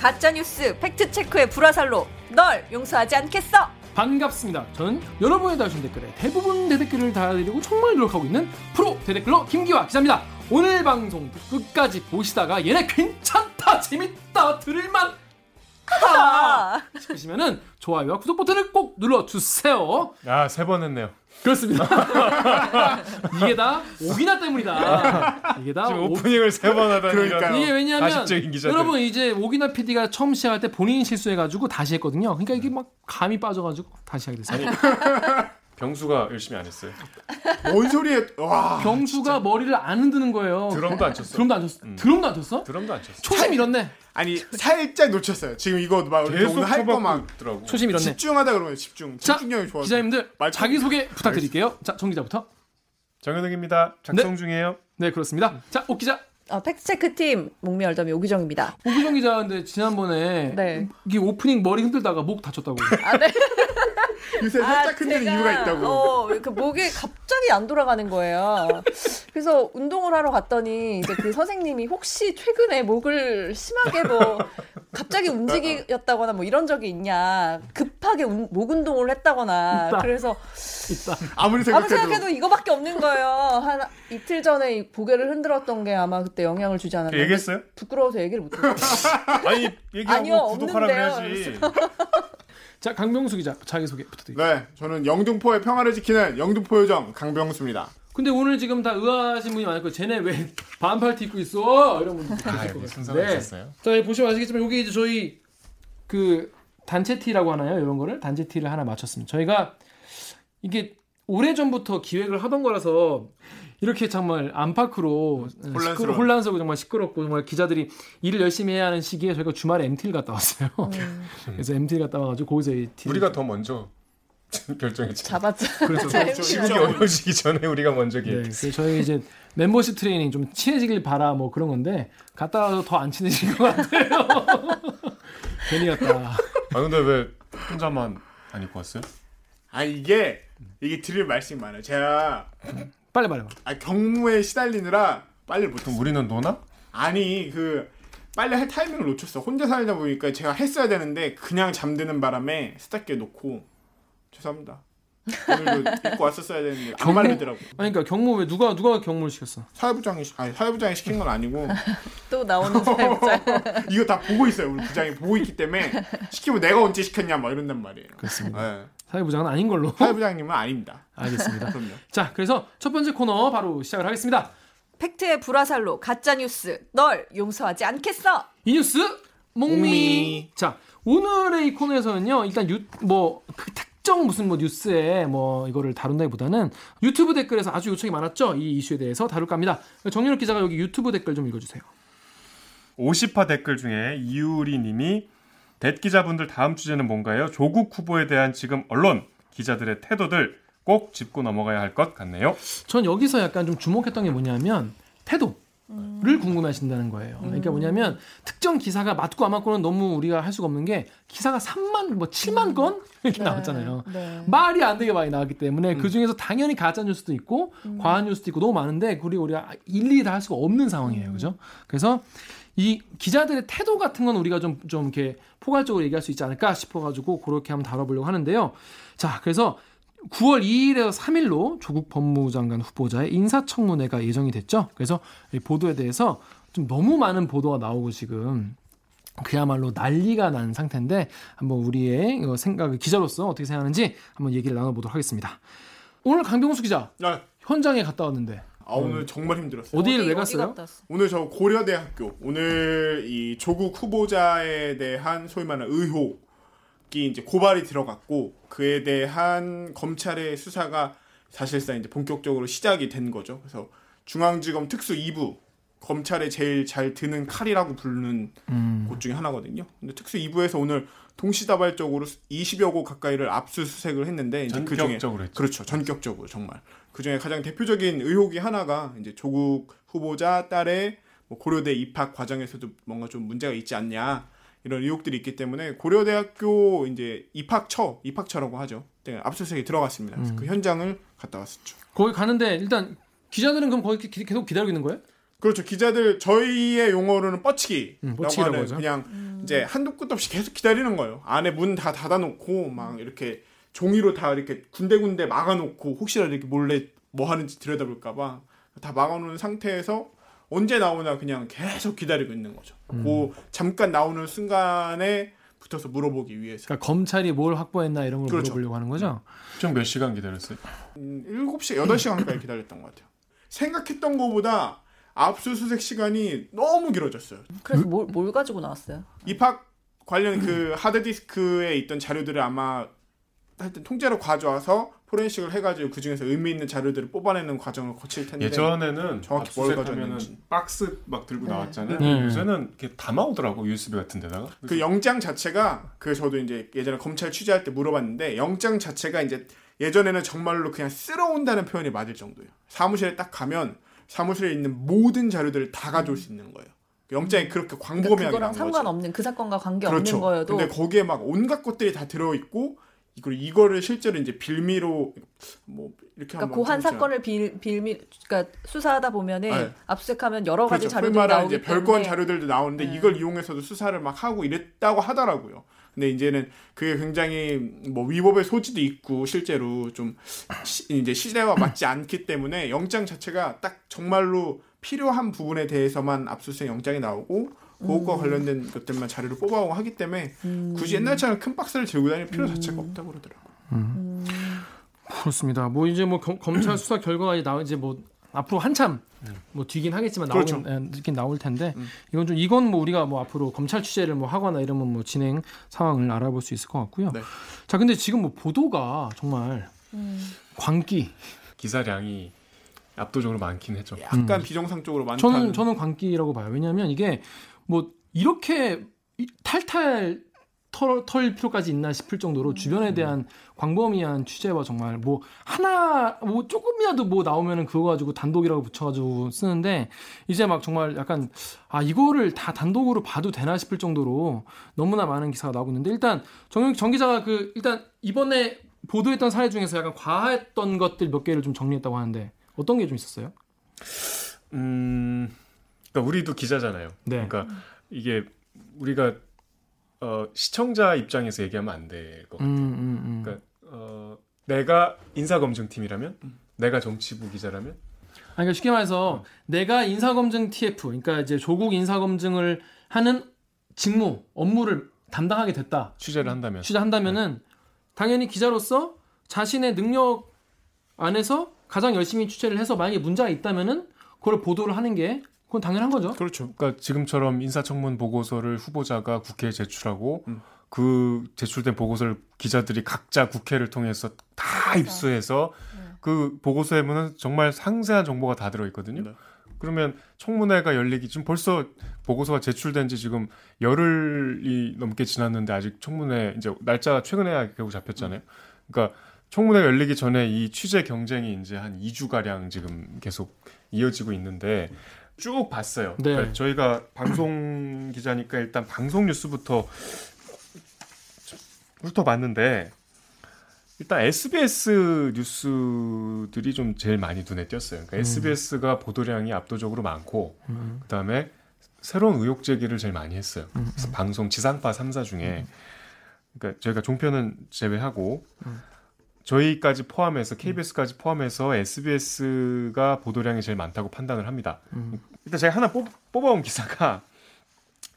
가짜뉴스 팩트체크의 불화살로 널 용서하지 않겠어 반갑습니다. 저는 여러분의 다신 댓글에 대부분 대댓글을 달아드리고 정말 노력하고 있는 프로 대댓글러 김기화 기자입니다. 오늘 방송 끝까지 보시다가 얘네 괜찮다 재밌다 들을만 싶으시면은 좋아요와 구독 버튼을 꼭 눌러주세요. 아 세 번 했네요. 그렇습니다. 이게 다 오기나 때문이다. 이게 다 지금 오- 오프닝을 세 번 하다니 그러니까요. 이게 왜냐하면. 여러분 이제 오기나 PD가 처음 시작할 때 본인이 실수해가지고 다시 했거든요. 그러니까 이게 막 감이 빠져가지고 다시 하게 됐어요. 병수가 열심히 안 했어요. 뭔 소리에 와. 병수가 머리를 안 흔드는 거예요. 드럼도 안 쳤어. 드럼도 안 쳤어. 음. 드럼도 안 쳤어? 드럼도 안 쳤어. 초심 잃었네. 아니 살짝 놓쳤어요. 지금 이거 막 계속 오늘 할거막 쳐박고 있더라고. 초심 잃었네. 집중하다 그러면 집중. 자, 집중력이 좋아서. 기자님들 말- 자기 소개 부탁드릴게요. 자, 정 기자부터. 정현욱입니다. 작성 중이에요. 네, 그렇습니다. 자, 옥 기자. 어, 팩트체크 팀 목미얼더미 오기정입니다 오기정 기자 근데 지난번에 네. 이게 오프닝 머리 흔들다가 목 다쳤다고. 아 네 요새 살짝 흔드는 이유가 있다고. 어, 그 목이 갑자기 안 돌아가는 거예요. 그래서 운동을 하러 갔더니 이제 그 선생님이 혹시 최근에 목을 심하게 뭐 갑자기 움직였다거나 뭐 이런 적이 있냐 급하게 운- 목 운동을 했다거나 있다. 그래서 있다. 아무리 아무 생각해도, 생각해도 이거밖에 없는 거예요. 한 이틀 전에 이 고개를 흔들었던 게 아마 그때 영향을 주지 않았나. 얘기했어요? 부끄러워서 얘기를 못했어요. 아니 얘기하고 아니요, 구독하라 없는데요. 그래야지. 자, 강병수 기자 자기 소개 부탁드립니다. 네, 저는 영등포의 평화를 지키는 영등포 요정 강병수입니다. 근데 오늘 지금 다 의아하신 분이 많을 거예요. 쟤네 왜 반팔 티 입고 있어? 이런 분들 아, 계실 것 여기 같은데. 순서가 있었어요. 자, 여기 보시면 아시겠지만 여기 이제 저희 그 단체 티라고 하나요? 이런 거를 단체 티를 하나 맞췄습니다. 저희가 이게 오래 전부터 기획을 하던 거라서 이렇게 정말 안팎으로 혼란스러운. 시끄러, 혼란스럽고 정말 시끄럽고 정말 기자들이 일을 열심히 해야 하는 시기에 저희가 주말에 MT를 갔다 왔어요. 그래서 MT를 갔다 와가지고 거기서 이티 우리가 더 먼저 결정했지. 잡았죠. 그래서 시국이 어려워지기 전에 우리가 먼저 네, 기획했어. 그래서 저희 이제 멤버십 트레이닝 좀 친해지길 바라 뭐 그런 건데 갔다 와서 더 안 친해진 것 같아요. 괜히 갔다. 아 근데 왜 혼자만 안 입고 왔어요? 아 이게 이게 드릴 말씀이 많아요. 제가 빨리 말해 봐. 아, 경무에 시달리느라 빨리 못 그럼 했어요. 우리는 노나? 아니 그 빨리 할 타이밍을 놓쳤어. 혼자 살다 보니까 제가 했어야 되는데 그냥 잠드는 바람에 스타게 놓고 죄송합니다. 오늘도 입고 왔었어야 되는데 안? 말리더라고. 아니 그러니까 경무 왜 누가 누가 경무를 시켰어? 사회부장이 시- 아니 사회부장이 시킨 건 아니고 또 나오는 사회부장. 이거 다 보고 있어요. 우리 부장이 보고 있기 때문에 시키면 내가 언제 시켰냐 막 이런단 말이에요. 그렇습니다. 네. 사회부장은 아닌 걸로. 사회부장님은 아닙니다. 알겠습니다. 그럼요. 자, 그래서 첫 번째 코너 바로 시작을 하겠습니다. 팩트의 불화살로 가짜 뉴스 널 용서하지 않겠어. 이 뉴스 목미. 목미. 자, 오늘의 이 코너에서는요. 일단 유, 뭐 그 특정 무슨 뭐 뉴스에 뭐 이거를 다룬다기보다는 유튜브 댓글에서 아주 요청이 많았죠. 이 이슈에 대해서 다룰까 합니다. 정윤욱 기자가 여기 유튜브 댓글 좀 읽어주세요. 50화 댓글 중에 이유리 님이 댓 기자분들 다음 주제는 뭔가요? 조국 후보에 대한 지금 언론 기자들의 태도들 꼭 짚고 넘어가야 할 것 같네요. 전 여기서 약간 좀 주목했던 게 뭐냐면 태도 를 궁금해하신다는 거예요. 그러니까 뭐냐면 특정 기사가 맞고 안 맞고는 너무 우리가 할 수가 없는 게 기사가 3만 뭐 7만 건 이렇게 나왔잖아요. 네. 말이 안 되게 많이 나왔기 때문에 그 중에서 당연히 가짜 뉴스도 있고 과한 뉴스도 있고 너무 많은데 그리 우리가 일일이 다 할 수가 없는 상황이에요. 그죠? 그래서 이 기자들의 태도 같은 건 우리가 좀, 좀 이렇게 포괄적으로 얘기할 수 있지 않을까 싶어가지고 그렇게 한번 다뤄보려고 하는데요. 자, 그래서 9월 2일에서 3일로 조국 법무부 장관 후보자의 인사청문회가 예정이 됐죠. 그래서 이 보도에 대해서 좀 너무 많은 보도가 나오고 지금 그야말로 난리가 난 상태인데 한번 우리의 생각을 기자로서 어떻게 생각하는지 한번 얘기를 나눠보도록 하겠습니다. 오늘 강병수 기자 아, 현장에 갔다 왔는데 아, 오늘 정말 힘들었어요. 어디를 왜 갔어요? 오늘 저 고려대학교 오늘 이 조국 후보자에 대한 소위 말하는 의혹이 이제 고발이 들어갔고 그에 대한 검찰의 수사가 사실상 이제 본격적으로 시작이 된 거죠. 그래서 중앙지검 특수 2부 검찰에 제일 잘 드는 칼이라고 부르는 음. 곳 중에 하나거든요. 근데 특수 2부에서 오늘 동시다발적으로 20여 곳 가까이를 압수수색을 했는데 이제 그 중에 전격적으로 했죠. 그렇죠. 전격적으로 정말. 그 중에 가장 대표적인 의혹이 하나가 이제 조국 후보자 딸의 뭐 고려대 입학 과정에서도 뭔가 좀 문제가 있지 않냐 이런 의혹들이 있기 때문에 고려대학교 이제 입학처 입학처라고 하죠. 네, 압수수색에 들어갔습니다. 그래서 음. 그 현장을 갔다 왔었죠. 거기 가는데 일단 기자들은 그럼 거기 기- 계속 기다리고 있는 거예요? 그렇죠. 기자들 저희의 용어로는 뻗치기라고 음, 뻗치기라고 하는 하죠. 그냥 이제 한도 끝 없이 계속 기다리는 거예요. 안에 문 다 닫아놓고 막 이렇게 종이로 다 이렇게 군데군데 막아놓고 혹시라도 이렇게 몰래 뭐 하는지 들여다볼까봐 다 막아놓은 상태에서 언제 나오나 그냥 계속 기다리고 있는 거죠. 음. 그 잠깐 나오는 순간에 붙어서 물어보기 위해서 그러니까 검찰이 뭘 확보했나 이런 걸 그렇죠. 물어보려고 하는 거죠. 총 몇 시간 기다렸어요? 음, 7시, 8시간까지 기다렸던 것 같아요. 생각했던 것보다 압수수색 시간이 너무 길어졌어요. 그래서 뭘, 뭘 가지고 나왔어요? 입학 관련 그 하드디스크에 있던 자료들을 아마 하여튼 통째로 가져와서 포렌식을 해가지고 그 중에서 의미 있는 자료들을 뽑아내는 과정을 거칠 텐데 예전에는 정확히 뭘 가져왔는지. 박스 막 들고 네. 나왔잖아요. 네. 요새는 이렇게 담아오더라고 USB 같은 데다가. 그 영장 자체가 그 저도 이제 예전에 검찰 취재할 때 물어봤는데 영장 자체가 이제 예전에는 정말로 그냥 쓸어온다는 표현이 맞을 정도예요. 사무실에 딱 가면 사무실에 있는 모든 자료들을 다 가져올 수 있는 거예요. 영장이 그렇게 그러니까 광범위하게 그거랑 나온 거죠. 상관없는 그 사건과 관계 그렇죠. 거여도 근데 거기에 막 온갖 것들이 다 들어 있고 이걸 이거를 실제로 이제 빌미로 뭐 이렇게 그러니까 한번 그한 해보자. 사건을 빌, 빌미 그러니까 수사하다 보면은 네. 압수수색하면 여러 가지 그렇죠. 자료들이 소위 말하는 나오기 이제 별건 자료들도 나오는데 네. 이걸 이용해서도 수사를 막 하고 이랬다고 하더라고요. 근데 이제는 그게 굉장히 뭐 위법의 소지도 있고 실제로 좀 시, 이제 시대와 맞지 않기 때문에 영장 자체가 딱 정말로 필요한 부분에 대해서만 압수수색 영장이 나오고 그것과 관련된 것들만 자료를 뽑아오고 하기 때문에 음. 굳이 옛날처럼 큰 박스를 들고 다닐 필요 자체가 없다고 그러더라고요. 음. 그렇습니다. 뭐 이제 뭐 검, 검찰 수사 결과가 이제 나 이제 뭐 앞으로 한참 뭐 뒤긴 하겠지만 나오긴 그렇죠. 에, 늦긴 나올 텐데 음. 이건 좀 이건 뭐 우리가 뭐 앞으로 검찰 취재를 뭐 하거나 이러면 뭐 진행 상황을 알아볼 수 있을 것 같고요. 네. 자 근데 지금 뭐 보도가 정말 음. 광기. 기사량이 압도적으로 많긴 했죠. 약간 음. 비정상적으로 많다는 저는 저는 광기라고 봐요. 왜냐하면 이게 뭐 이렇게 이- 탈탈 털, 털 필요까지 있나 싶을 정도로 주변에 대한 광범위한 취재와 정말 뭐 하나 뭐 조금이라도 뭐 나오면은 그거 가지고 단독이라고 붙여가지고 쓰는데 이제 막 정말 약간 아 이거를 다 단독으로 봐도 되나 싶을 정도로 너무나 많은 기사가 나오고 있는데 일단 정, 정 기자가 그 일단 이번에 보도했던 사례 중에서 약간 과했던 것들 몇 개를 좀 정리했다고 하는데 어떤 게 좀 있었어요? 음, 그러니까 우리도 기자잖아요. 네. 그러니까 이게 우리가 어, 시청자 입장에서 얘기하면 안 될 것 같아요. 음, 음, 음. 그러니까 어, 내가 인사검증팀이라면, 내가 정치부 기자라면, 아니, 그러니까 쉽게 말해서 내가 인사검증 TF, 그러니까 이제 조국 인사검증을 하는 직무, 업무를 담당하게 됐다. 취재를 한다면, 취재한다면은 당연히 기자로서 자신의 능력 안에서 가장 열심히 취재를 해서 만약에 문제가 있다면은 그걸 보도를 하는 게 그건 당연한 거죠. 그렇죠. 그러니까 지금처럼 인사청문 보고서를 후보자가 국회에 제출하고 음. 그 제출된 보고서를 기자들이 각자 국회를 통해서 다. 입수해서 네. 그 보고서에는 정말 상세한 정보가 다 들어 있거든요. 네. 그러면 청문회가 열리기 지금 벌써 보고서가 제출된 지 지금 열흘이 넘게 지났는데 아직 청문회 이제 날짜가 최근에 결국 잡혔잖아요. 그러니까 청문회가 열리기 전에 이 취재 경쟁이 이제 한 2주 가량 지금 계속 이어지고 있는데 쭉 봤어요. 네. 그러니까 저희가 방송 기자니까 일단 방송 뉴스부터 훑어봤는데 일단 SBS 뉴스들이 좀 제일 많이 눈에 띄었어요. 그러니까 SBS가 보도량이 압도적으로 많고 음. 그다음에 새로운 의혹 제기를 제일 많이 했어요. 그래서 방송 지상파 3사 중에 그러니까 저희가 종편은 제외하고 저희까지 포함해서 KBS까지 포함해서 SBS가 보도량이 제일 많다고 판단을 합니다. 음. 일단 제가 하나 뽑, 뽑아온 기사가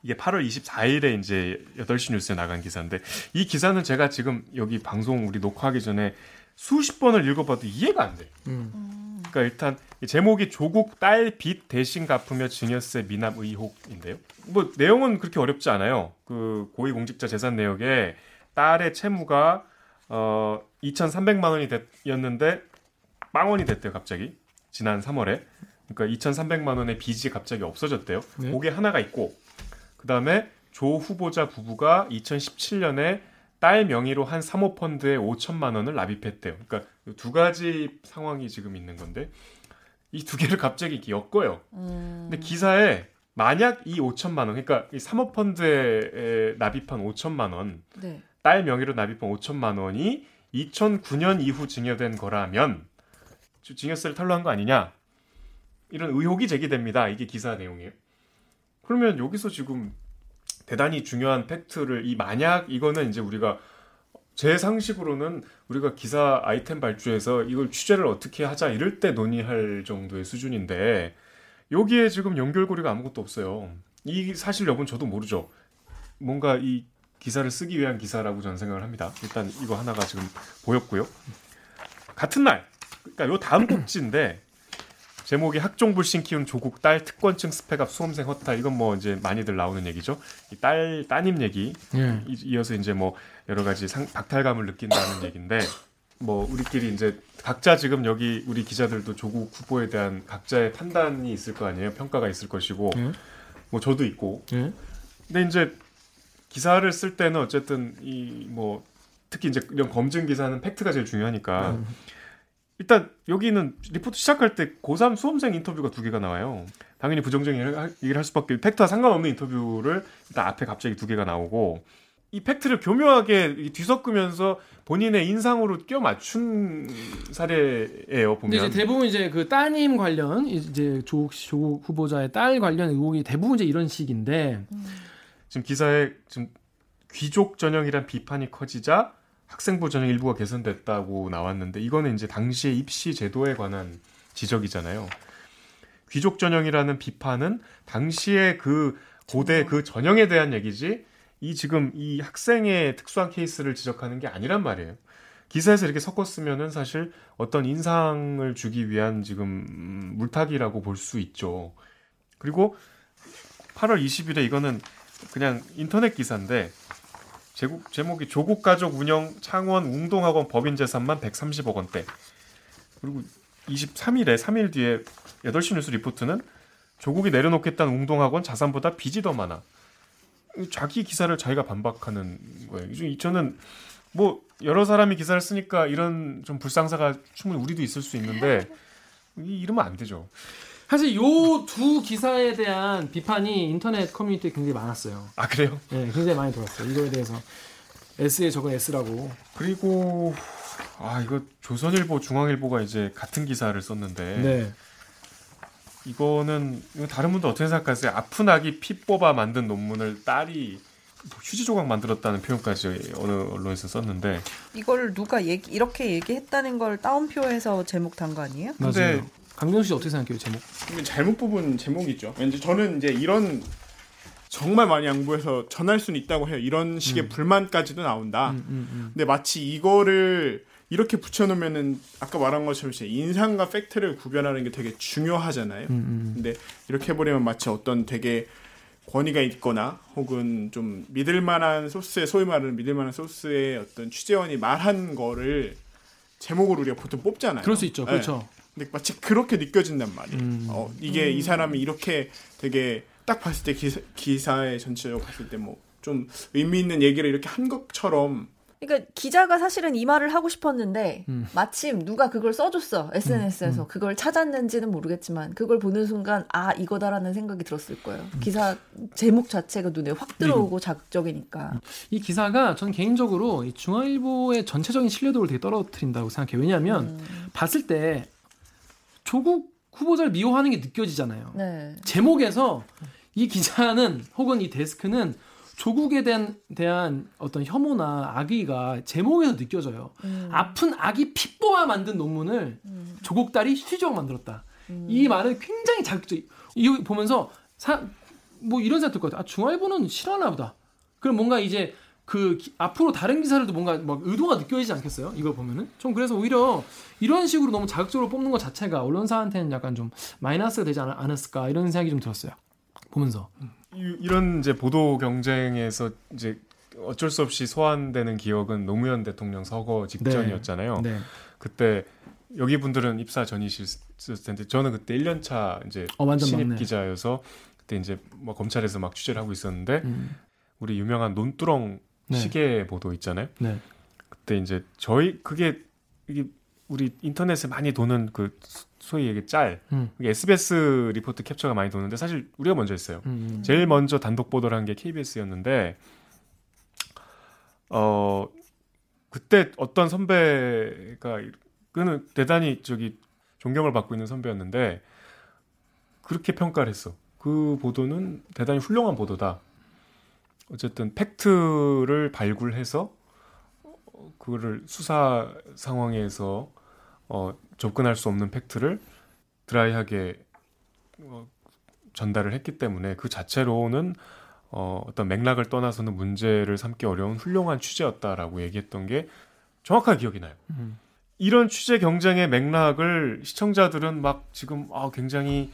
이게 8월 24일에 이제 8시 뉴스에 나간 기사인데 이 기사는 제가 지금 여기 방송 우리 녹화하기 전에 수십 번을 읽어봐도 이해가 안 돼요. 음. 그러니까 일단 이 제목이 조국 딸 빚 대신 갚으며 증여세 미납 의혹인데요. 뭐 내용은 그렇게 어렵지 않아요. 그 고위공직자 재산 내역에 딸의 채무가 어 2,300만 원이 됐, 였는데 빵원이 됐대요, 갑자기. 지난 3월에. 그러니까 2,300만 원의 빚이 갑자기 없어졌대요. 네. 그게 하나가 있고 그 다음에 조 후보자 부부가 2017년에 딸 명의로 한 사모펀드에 5천만 원을 납입했대요. 그러니까 두 가지 상황이 지금 있는 건데 이 두 개를 갑자기 엮어요. 음. 근데 기사에 만약 이 5천만 원, 그러니까 이 사모펀드에 납입한 5천만 원, 네. 딸 명의로 납입한 5천만 원이 2009년 이후 증여된 거라면 저- 증여세를 탈루한 거 아니냐? 이런 의혹이 제기됩니다. 이게 기사 내용이에요. 그러면 여기서 지금 대단히 중요한 팩트를 이 만약 이거는 이제 우리가 제 상식으로는 우리가 기사 아이템 발주해서 이걸 취재를 어떻게 하자 이럴 때 논의할 정도의 수준인데 여기에 지금 연결고리가 아무것도 없어요. 이 사실 여부는 저도 모르죠. 뭔가 이 기사를 쓰기 위한 기사라고 저는 생각을 합니다. 일단 이거 하나가 지금 보였고요. 같은 날, 그러니까 요 다음 꼭지인데 제목이 학종 불신 키운 조국 딸 특권층 스펙업 수험생 허탈 이건 뭐 이제 많이들 나오는 얘기죠. 이딸 따님 얘기 예. 이- 이어서 이제 뭐 여러 가지 상, 박탈감을 느낀다는 얘기인데 뭐 우리끼리 이제 각자 지금 여기 우리 기자들도 조국 후보에 대한 각자의 판단이 있을 거 아니에요 평가가 있을 것이고 예. 뭐 저도 있고 예. 근데 이제 기사를 쓸 때는 어쨌든 이 뭐 특히 이제 이런 검증 기사는 팩트가 제일 중요하니까 음. 일단 여기는 리포트 시작할 때 고3 수험생 인터뷰가 두 개가 나와요. 당연히 부정적인 얘기를 할- 얘기를 할 수밖에 팩트와 상관없는 인터뷰를 일단 앞에 갑자기 두 개가 나오고 이 팩트를 교묘하게 이 뒤섞으면서 본인의 인상으로 껴 맞춘 사례예요 보면. 이제 대부분 이제 그 따님 관련 이제 조국 조국 후보자의 딸 관련 의혹이 대부분 이제 이런 식인데 지금 기사에 지금 귀족 전형이란 비판이 커지자 학생부 전형 일부가 개선됐다고 나왔는데 이거는 이제 당시의 입시 제도에 관한 지적이잖아요. 귀족 전형이라는 비판은 당시에 그 고대 그 전형에 대한 얘기지 이 지금 이 학생의 특수한 케이스를 지적하는 게 아니란 말이에요. 기사에서 이렇게 섞었으면은 사실 어떤 인상을 주기 위한 지금 음, 물타기라고 볼 수 있죠. 그리고 8월 20일에 이거는 그냥 인터넷 기사인데 제국, 제목이 조국 가족 운영 창원 웅동학원 법인 재산만 130억 원대. 그리고 23일에 3일 뒤에 8시 뉴스 리포트는 조국이 내려놓겠다는 웅동학원 자산보다 빚이 더 많아. 자기 기사를 자기가 반박하는 거예요. 이- 저는 뭐 여러 사람이 기사를 쓰니까 이런 좀 불상사가 충분히 우리도 있을 수 있는데 이- 이러면 안 되죠. 사실 요 두 기사에 대한 비판이 인터넷 커뮤니티에 굉장히 많았어요. 아 그래요? 예, 굉장히 많이 돌았어요. 이거에 대해서 S에 저건 S라고. 그리고 아 이거 조선일보, 중앙일보가 이제 같은 기사를 썼는데 네. 이거는 이거 다른 분도 어떻게 생각하세요? 아픈 아기 피 뽑아 만든 논문을 딸이 휴지 조각 만들었다는 표현까지 어느 언론에서 썼는데 이걸 누가 얘기, 이렇게 얘기했다는 걸 따옴표해서 제목 단 거 아니에요? 근데 맞아요. 강병수 씨 어떻게 생각해요, 제목? 잘못 뽑은 제목이죠. 왠지 저는 이제 이런 정말 많이 양보해서 전할 수는 있다고 해요. 이런 식의 불만까지도 나온다. 음, 음, 음. 근데 마치 이거를 이렇게 붙여놓으면은 아까 말한 것처럼 인상과 팩트를 구별하는 게 되게 중요하잖아요. 음, 음. 근데 이렇게 해버리면 마치 어떤 되게 권위가 있거나 혹은 좀 믿을만한 소스의 소위 말하는 믿을만한 소스의 어떤 취재원이 말한 거를 제목으로 우리가 보통 뽑잖아요. 그럴 수 있죠. 네. 그렇죠. 근데 마치 그렇게 느껴진단 말이에요. 음. 어, 이게 이 사람이 이렇게 되게 딱 봤을 때 기사, 기사의 전체적으로 봤을 때 뭐 좀 의미 있는 얘기를 이렇게 한 것처럼 그러니까 기자가 사실은 이 말을 하고 싶었는데 음. 마침 누가 그걸 써줬어 SNS에서 그걸 찾았는지는 모르겠지만 그걸 보는 순간 아 이거다라는 생각이 들었을 거예요. 기사 제목 자체가 눈에 확 들어오고 자극적이니까. 이 기사가 저는 개인적으로 이 중앙일보의 전체적인 신뢰도를 되게 떨어뜨린다고 생각해요. 왜냐하면 음, 봤을 때 조국 후보자를 미워하는 게 느껴지잖아요. 네. 제목에서 이 기자는 혹은 이 데스크는 조국에 대한 대한 어떤 혐오나 악의가 제목에서 느껴져요. 음, 아픈 아기 피 뽑아 만든 논문을 음, 조국 딸이 휴지적 만들었다. 음. 이 말은 굉장히 자극적. 이거 보면서 사, 뭐 이런 생각 들 것 같아. 아, 중앙일보는 싫어하나 보다. 그럼 뭔가 이제 그 기- 앞으로 다른 기사들도 뭔가 막 의도가 느껴지지 않겠어요? 이걸 보면은 좀 그래서 오히려 이런 식으로 너무 자극적으로 뽑는 것 자체가 언론사한테는 약간 좀 마이너스가 되지 않, 않았을까 이런 생각이 좀 들었어요. 보면서. 이- 이런 이제 보도 경쟁에서 이제 어쩔 수 없이 소환되는 기억은 노무현 대통령 서거 직전이었잖아요. 네. 그때 여기 분들은 입사 전이실 텐데 저는 그때 1년차 이제 어, 신입 막내. 기자여서 그때 이제 뭐 검찰에서 막 취재를 하고 있었는데 음. 우리 유명한 논두렁 네. 시계 보도 있잖아요. 네. 그때 이제 저희 그게 이게 우리 인터넷에 많이 도는 그 소위 얘기 짤 음. SBS 리포트 캡처가 많이 도는데 사실 우리가 먼저 했어요. 음. 제일 먼저 단독 보도를 한 게 KBS였는데 어 그때 어떤 선배가 그는 대단히 저기 존경을 받고 있는 선배였는데 그렇게 평가를 했어. 그 보도는 대단히 훌륭한 보도다. 어쨌든 팩트를 발굴해서 어, 그거를 수사 상황에서 어, 접근할 수 없는 팩트를 드라이하게 어, 전달을 했기 때문에 그 자체로는 어, 어떤 맥락을 떠나서는 문제를 삼기 어려운 훌륭한 취재였다라고 얘기했던 게 정확하게 기억이 나요. 음. 이런 취재 경쟁의 맥락을 시청자들은 막 지금 아, 굉장히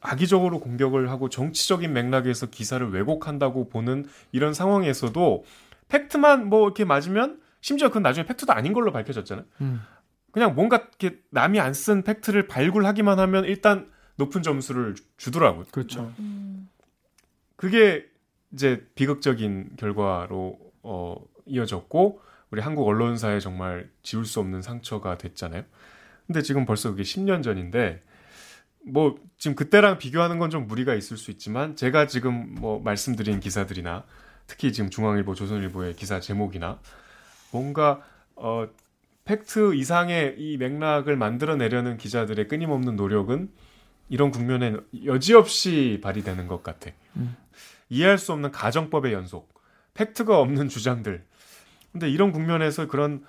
악의적으로 공격을 하고 정치적인 맥락에서 기사를 왜곡한다고 보는 이런 상황에서도 팩트만 뭐 이렇게 맞으면 심지어 그건 나중에 팩트도 아닌 걸로 밝혀졌잖아요. 음. 그냥 뭔가 이렇게 남이 안 쓴 팩트를 발굴하기만 하면 일단 높은 점수를 주- 주더라고요. 그렇죠. 음. 그게 이제 비극적인 결과로 어, 이어졌고 우리 한국 언론사에 정말 지울 수 없는 상처가 됐잖아요. 근데 지금 벌써 그게 10년 전인데 뭐 지금 그때랑 비교하는 건 좀 무리가 있을 수 있지만 제가 지금 뭐 말씀드린 기사들이나 특히 지금 중앙일보, 조선일보의 기사 제목이나 뭔가 어 팩트 이상의 이 맥락을 만들어내려는 기자들의 끊임없는 노력은 이런 국면에 여지없이 발휘되는 것 같아. 음. 이해할 수 없는 가정법의 연속, 팩트가 없는 주장들. 근데 이런 국면에서 그런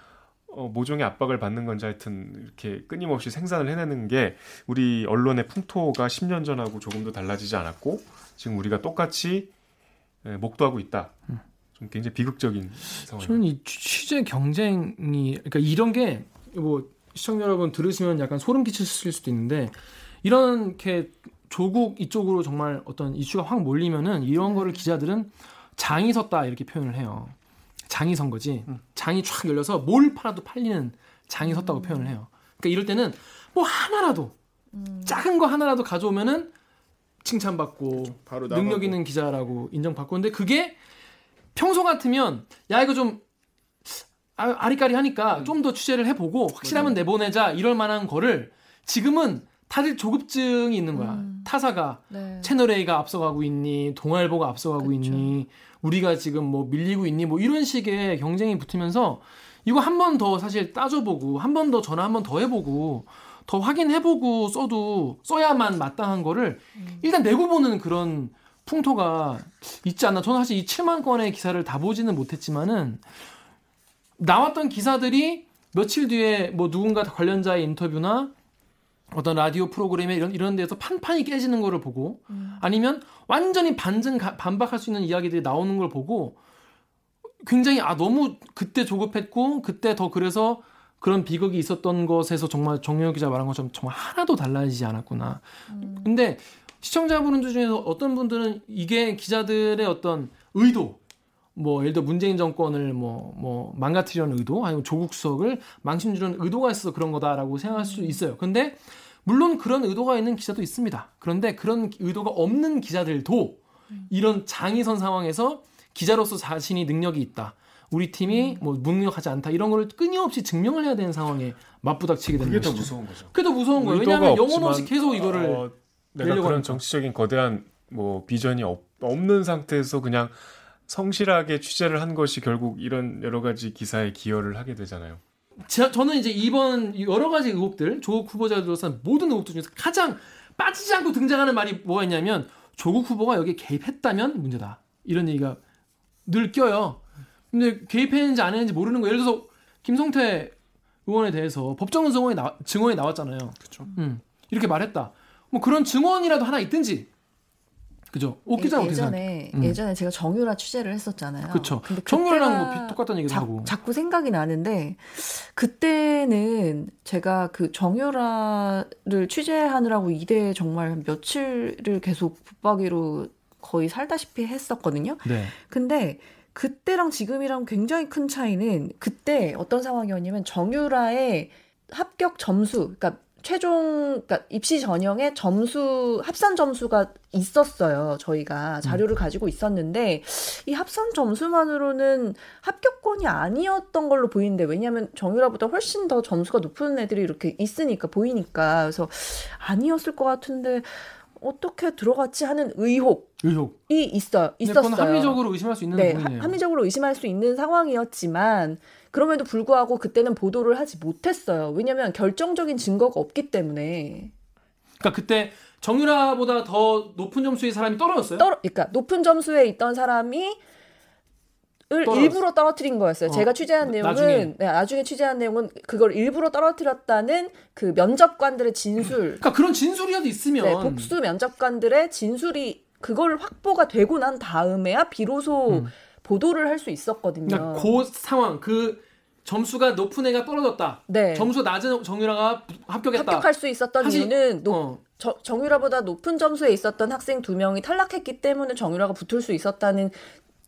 어, 모종의 압박을 받는 건지 하여튼 이렇게 끊임없이 생산을 해내는 게 우리 언론의 풍토가 10년 전하고 조금도 달라지지 않았고 지금 우리가 똑같이 예, 목도하고 있다. 좀 굉장히 비극적인 상황입니다. 저는 이 취- 취재 경쟁이 그러니까 이런 게 뭐 시청자 여러분 들으시면 약간 소름 끼치실 수도 있는데 이렇게 조국 이쪽으로 정말 어떤 이슈가 확 몰리면은 이런 거를 기자들은 장이 섰다 이렇게 표현을 해요. 장이 선 거지. 장이 촥 열려서 뭘 팔아도 팔리는 장이 섰다고 표현을 해요. 그러니까 이럴 때는 뭐 하나라도 음. 작은 거 하나라도 가져오면은 칭찬받고 바로 능력 나가고. 있는 기자라고 인정받고 근데 그게 평소 같으면 야 이거 좀 아, 아리까리 하니까 좀 더 취재를 해보고 확실하면 내보내자 이럴 만한 거를 지금은 다들 조급증이 있는 거야 음. 타사가 네. 채널 A가 앞서가고 있니 동아일보가 앞서가고 그쵸. 있니 우리가 지금 뭐 밀리고 있니 뭐 이런 식의 경쟁이 붙으면서 이거 한 번 더 사실 따져보고 한 번 더 전화 한 번 더 해보고 더 확인해보고 써도 써야만 마땅한 거를 음. 일단 내고 보는 그런 풍토가 있지 않나 저는 사실 이 7만 건의 기사를 다 보지는 못했지만은 나왔던 기사들이 며칠 뒤에 뭐 누군가 관련자의 인터뷰나 어떤 라디오 프로그램에 이런 이런 데서 판판이 깨지는 거를 보고 음. 아니면 완전히 반증 가- 반박할 수 있는 이야기들이 나오는 걸 보고 굉장히 아 너무 그때 조급했고 그때 더 그래서 그런 비극이 있었던 것에서 정말 정유혁 기자 말한 것처럼 정말 하나도 달라지지 않았구나. 음. 근데 시청자분들 중에서 어떤 분들은 이게 기자들의 어떤 의도 뭐 예를 들어 문재인 정권을 뭐뭐 망가뜨리려는 의도 아니면 조국 수석을 망신 주려는 의도가 있어서 그런 거다라고 생각할 수 있어요. 근데 물론 그런 의도가 있는 기자도 있습니다. 그런데 그런 의도가 없는 기자들도 이런 장이 선 상황에서 기자로서 자신이 능력이 있다. 우리 팀이 뭐 무능력하지 않다. 이런 거를 끊임없이 증명을 해야 되는 상황에 맞부닥치게 되는 그게 더 것이죠. 무서운 거죠. 그게 더 무서운 거예요. 왜냐하면 영혼 없이 계속 이거를 어, 내가 그런 하니까. 정치적인 거대한 뭐 비전이 없, 없는 상태에서 그냥 성실하게 취재를 한 것이 결국 이런 여러 가지 기사에 기여를 하게 되잖아요. 제- 저는 이제 이번 여러 가지 의혹들 조국 둘러싼 모든 의혹들 중에서 가장 빠지지 않고 등장하는 말이 뭐가 있냐면 조국 후보가 여기에 개입했다면 문제다 이런 얘기가 늘 껴요. 근데 개입했는지 안 했는지 모르는 거 예를 들어서 김성태 의원에 대해서 법정 증언이 나, 증언이 나왔잖아요. 그쵸. 음, 이렇게 말했다. 뭐 그런 증언이라도 하나 있든지 그죠? 어떻게 생각해? 예전에 음. 예전에 제가 정유라 취재를 했었잖아요. 그쵸. 근데 정유라랑 뭐 비- 똑같다는 얘기도 자, 하고. 자꾸 생각이 나는데 그때는 제가 그 정유라를 취재하느라고 이대에 정말 며칠을 계속 붙박이로 거의 살다시피 했었거든요. 네. 근데 그때랑 지금이랑 굉장히 큰 차이는 그때 어떤 상황이었냐면 정유라의 합격 점수, 그러니까 최종 그러니까 입시 전형에 점수 합산 점수가 있었어요. 저희가 자료를 가지고 있었는데 이 합산 점수만으로는 합격권이 아니었던 걸로 보이는데 왜냐하면 정유라보다 훨씬 더 점수가 높은 애들이 이렇게 있으니까 보이니까 그래서 아니었을 것 같은데 어떻게 들어갔지 하는 의혹이 의혹. 있어 근데 그건 있었어요. 합리적으로 의심할 수 있는 네, 부분이에요. 하- 합리적으로 의심할 수 있는 상황이었지만 그럼에도 불구하고 그때는 보도를 하지 못했어요. 왜냐하면 결정적인 증거가 없기 때문에 그러니까 그때 정유라보다 더 높은 점수의 사람이 떨어졌어요. 떨어, 그러니까 높은 점수에 있던 사람이 을. 일부러 떨어뜨린 거였어요. 어, 제가 취재한 내용은 나중에. 네, 나중에 취재한 내용은 그걸 일부러 떨어뜨렸다는 그 면접관들의 진술, 그러니까 그런 진술이라도 있으면 네, 복수 면접관들의 진술이 그걸 확보가 되고 난 다음에야 비로소 음. 보도를 할 수 있었거든요. 그러니까 그 상황 그 점수가 높은 애가 떨어졌다. 네. 점수 낮은 정유라가 합격했다. 합격할 수 있었던 사실- 이유는 높- 어. 저- 정유라보다 높은 점수에 있었던 학생 두 명이 탈락했기 때문에 정유라가 붙을 수 있었다는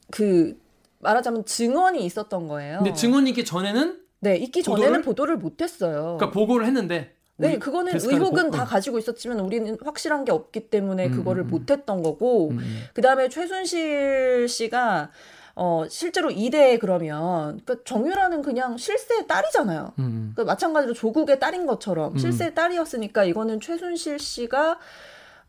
그 말하자면 증언이 있었던 거예요. 근데 증언이 있기 전에는 네 있기 보도를? 전에는 보도를 못 했어요. 그러니까 보고를 했는데 네, 그거는 의혹은 보- 다 어. 가지고 있었지만 우리는 확실한 게 없기 때문에 음, 그거를 음, 음. 못했던 거고 음, 음. 그 다음에 최순실 씨가 어 실제로 이대에 그러면 그 정유라는 그냥 실세의 딸이잖아요. 음. 그 마찬가지로 조국의 딸인 것처럼 음. 실세 딸이었으니까 이거는 최순실 씨가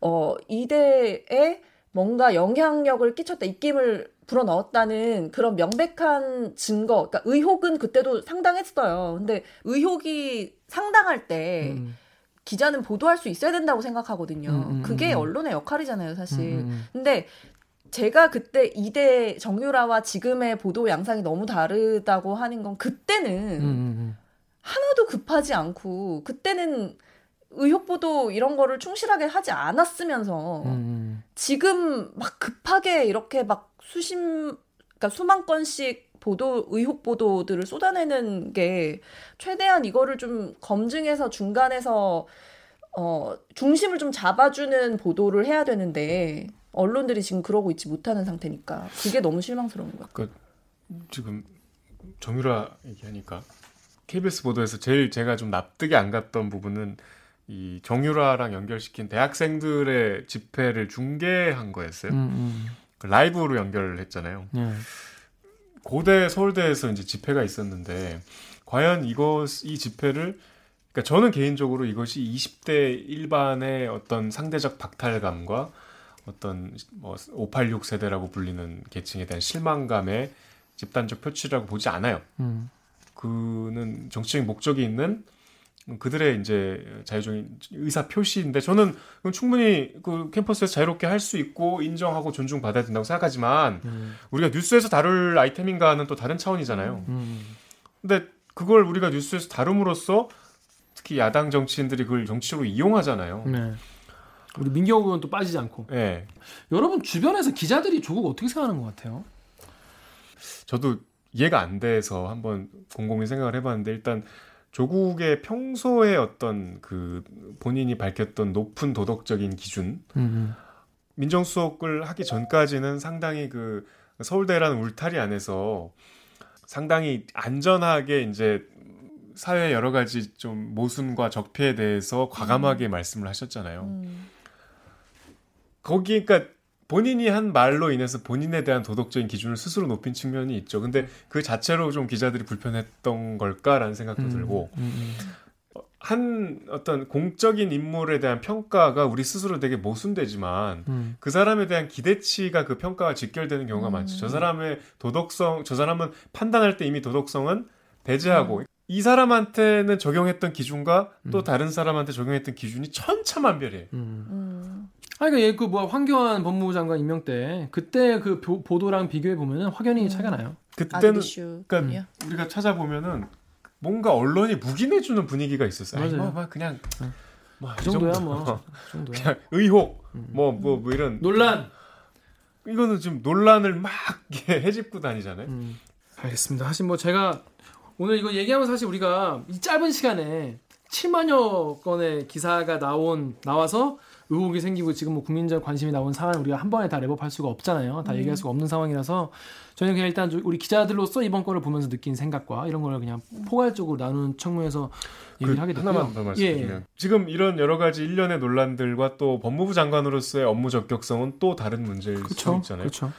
어 이대에 뭔가 영향력을 끼쳤다 입김을 불어 넣었다는 그런 명백한 증거 그러니까 의혹은 그때도 상당했어요. 근데 의혹이 상당할 때 음. 기자는 보도할 수 있어야 된다고 생각하거든요. 음, 음, 그게 음. 언론의 역할이잖아요, 사실. 음, 음. 근데 제가 그때 이대 정유라와 지금의 보도 양상이 너무 다르다고 하는 건 그때는 음, 음, 하나도 급하지 않고 그때는 의혹 보도 이런 거를 충실하게 하지 않았으면서 음, 음. 지금 막 급하게 이렇게 막 수십 그러니까 수만 건씩 보도 의혹 보도들을 쏟아내는 게 최대한 이거를 좀 검증해서 중간에서 어 중심을 좀 잡아주는 보도를 해야 되는데 언론들이 지금 그러고 있지 못하는 상태니까 그게 너무 실망스러운 거야. 그러니까 지금 정유라 얘기하니까 KBS 보도에서 제일 제가 좀 납득이 안 갔던 부분은 이 정유라랑 연결시킨 대학생들의 집회를 중계한 거였어요. 음, 음. 그 라이브로 연결을 했잖아요. 예. 고대 서울대에서 이제 집회가 있었는데 과연 이것 이 집회를 그러니까 저는 개인적으로 이것이 20대 일반의 어떤 상대적 박탈감과 어떤 뭐586 세대라고 불리는 계층에 대한 실망감의 집단적 표출이라고 보지 않아요. 음. 그는 정치적인 목적이 있는 그들의 이제 자유적인 의사 표시인데 저는 충분히 그 캠퍼스에서 자유롭게 할 수 있고 인정하고 존중받아야 된다고 생각하지만 음. 우리가 뉴스에서 다룰 아이템인가는 또 다른 차원이잖아요. 음. 근데 그걸 우리가 뉴스에서 다룸으로써 특히 야당 정치인들이 그걸 정치적으로 이용하잖아요. 네. 우리 민경욱 의원 또 빠지지 않고 예. 여러분 주변에서 기자들이 조국 어떻게 생각하는 것 같아요? 저도 이해가 안 돼서 한번 곰곰이 생각을 해봤는데 일단 조국의 평소의 어떤 그 본인이 밝혔던 높은 도덕적인 기준 음. 민정수석을 하기 전까지는 상당히 그 서울대라는 울타리 안에서 상당히 안전하게 이제 사회 여러 가지 좀 모순과 적폐에 대해서 과감하게 말씀을 하셨잖아요. 음. 거기 그러니까 본인이 한 말로 인해서 본인에 대한 도덕적인 기준을 스스로 높인 측면이 있죠. 근데 그 자체로 좀 기자들이 불편했던 걸까라는 생각도 들고 음. 한 어떤 공적인 인물에 대한 평가가 우리 스스로 되게 모순되지만 음. 그 사람에 대한 기대치가 그 평가가 직결되는 경우가 음. 많죠. 저 사람의 도덕성, 저 사람은 판단할 때 이미 도덕성은 배제하고 이 사람한테는 적용했던 기준과 또 음. 다른 사람한테 적용했던 기준이 천차만별이에요. 음. 음. 아, 그러니까 얘 그 뭐 황교안 법무부 장관 임명 때 그때 그 보- 보도랑 비교해 보면은 확연히 음. 차이가 나요. 그때는. 그러니까 요 우리가 찾아보면은 뭔가 언론이 묵인해주는 분위기가 있었어요. 아니, 맞아요. 뭐, 뭐 그냥 응. 뭐, 그이 정도야 정도. 뭐. 그 정도야. 그냥 의혹 음. 뭐뭐뭐 이런 논란. 이거는 지금 논란을 막 이렇게 해집고 다니잖아요. 음. 알겠습니다. 사실 뭐 제가 오늘 이거 얘기하면 사실 우리가 이 짧은 시간에 7만여 건의 기사가 나온 나와서 의혹이 생기고 지금 뭐 국민적 관심이 나온 사안 우리가 한 번에 다 랩업할 수가 없잖아요. 다 얘기할 수가 없는 상황이라서 저희는 그냥 일단 우리 기자들로서 이번 거를 보면서 느낀 생각과 이런 걸 그냥 포괄적으로 나누는 청문회에서 얘기를 하게 됐고요. 그 하나만 더 말씀드리면 예. 지금 이런 여러 가지 일련의 논란들과 또 법무부 장관으로서의 업무 적격성은 또 다른 문제일 수 그렇죠. 있잖아요. 그렇죠.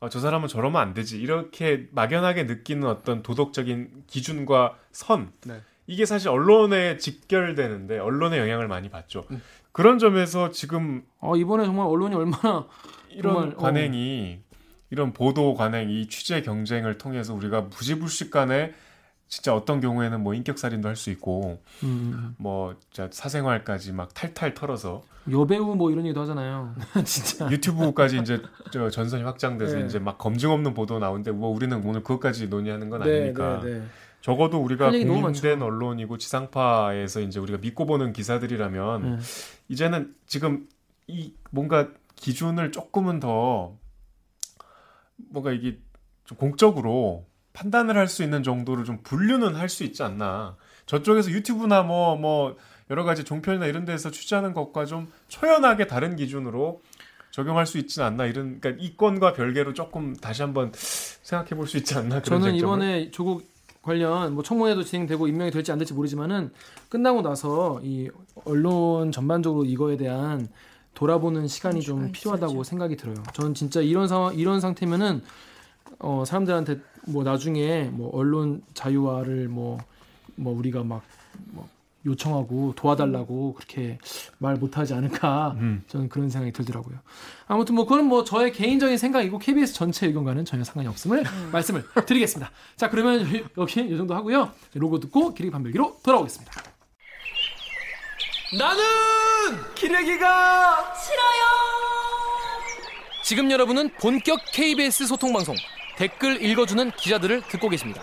아, 저 사람은 저러면 안 되지. 이렇게 막연하게 느끼는 어떤 도덕적인 기준과 선. 네. 이게 사실 언론에 직결되는데 언론의 영향을 많이 받죠. 음. 그런 점에서 지금 어, 이번에 정말 언론이 얼마나 이런 정말, 어. 관행이 이런 보도 관행, 이 취재 경쟁을 통해서 우리가 부지불식간에 진짜 어떤 경우에는 뭐 인격 살인도 할 수 있고 음, 뭐 진짜 사생활까지 막 탈탈 털어서 여배우 뭐 이런 얘기도 하잖아요. 진짜. 유튜브까지 이제 저 전선이 확장돼서 네. 이제 막 검증 없는 보도 나오는데 뭐 우리는 오늘 그것까지 논의하는 건 네, 아니니까 네, 네. 적어도 우리가 국민된. 언론이고 지상파에서 이제 우리가 믿고 보는 기사들이라면 네. 이제는 지금 이 뭔가 기준을 조금은 더 뭔가 이게 좀 공적으로 판단을 할 수 있는 정도로 좀 분류는 할 수 있지 않나. 저쪽에서 유튜브나 뭐 뭐 여러 가지 종편이나 이런 데서 취재하는 것과 좀 초연하게 다른 기준으로 적용할 수 있지 않나 이런 그러니까 이 건과 별개로 조금 다시 한번 생각해 볼 수 있지 않나 그런 저는. 이번에 조국 관련 뭐 청문회도 진행되고 임명이 될지 안 될지 모르지만은 끝나고 나서 이 언론 전반적으로 이거에 대한 돌아보는 시간이 좀 시간이 필요하다고. 생각이 들어요. 저는 진짜 이런 상황 이런 상태면은 어 사람들한테 뭐 나중에 뭐 언론 자유화를 뭐뭐 우리가 막뭐 요청하고 도와달라고 그렇게 말 못하지 않을까 음. 저는 그런 생각이 들더라고요. 아무튼 뭐 그건 뭐 저의 개인적인 생각이고 KBS 전체 의견과는 전혀 상관이 없음을 말씀을 드리겠습니다. 자 그러면 여기 이 정도 하고요. 로고 듣고 기레기 판별기로 돌아오겠습니다. 나는 기레기가 싫어요. 지금 여러분은 본격 KBS 소통 방송 댓글 읽어주는 기자들을 듣고 계십니다.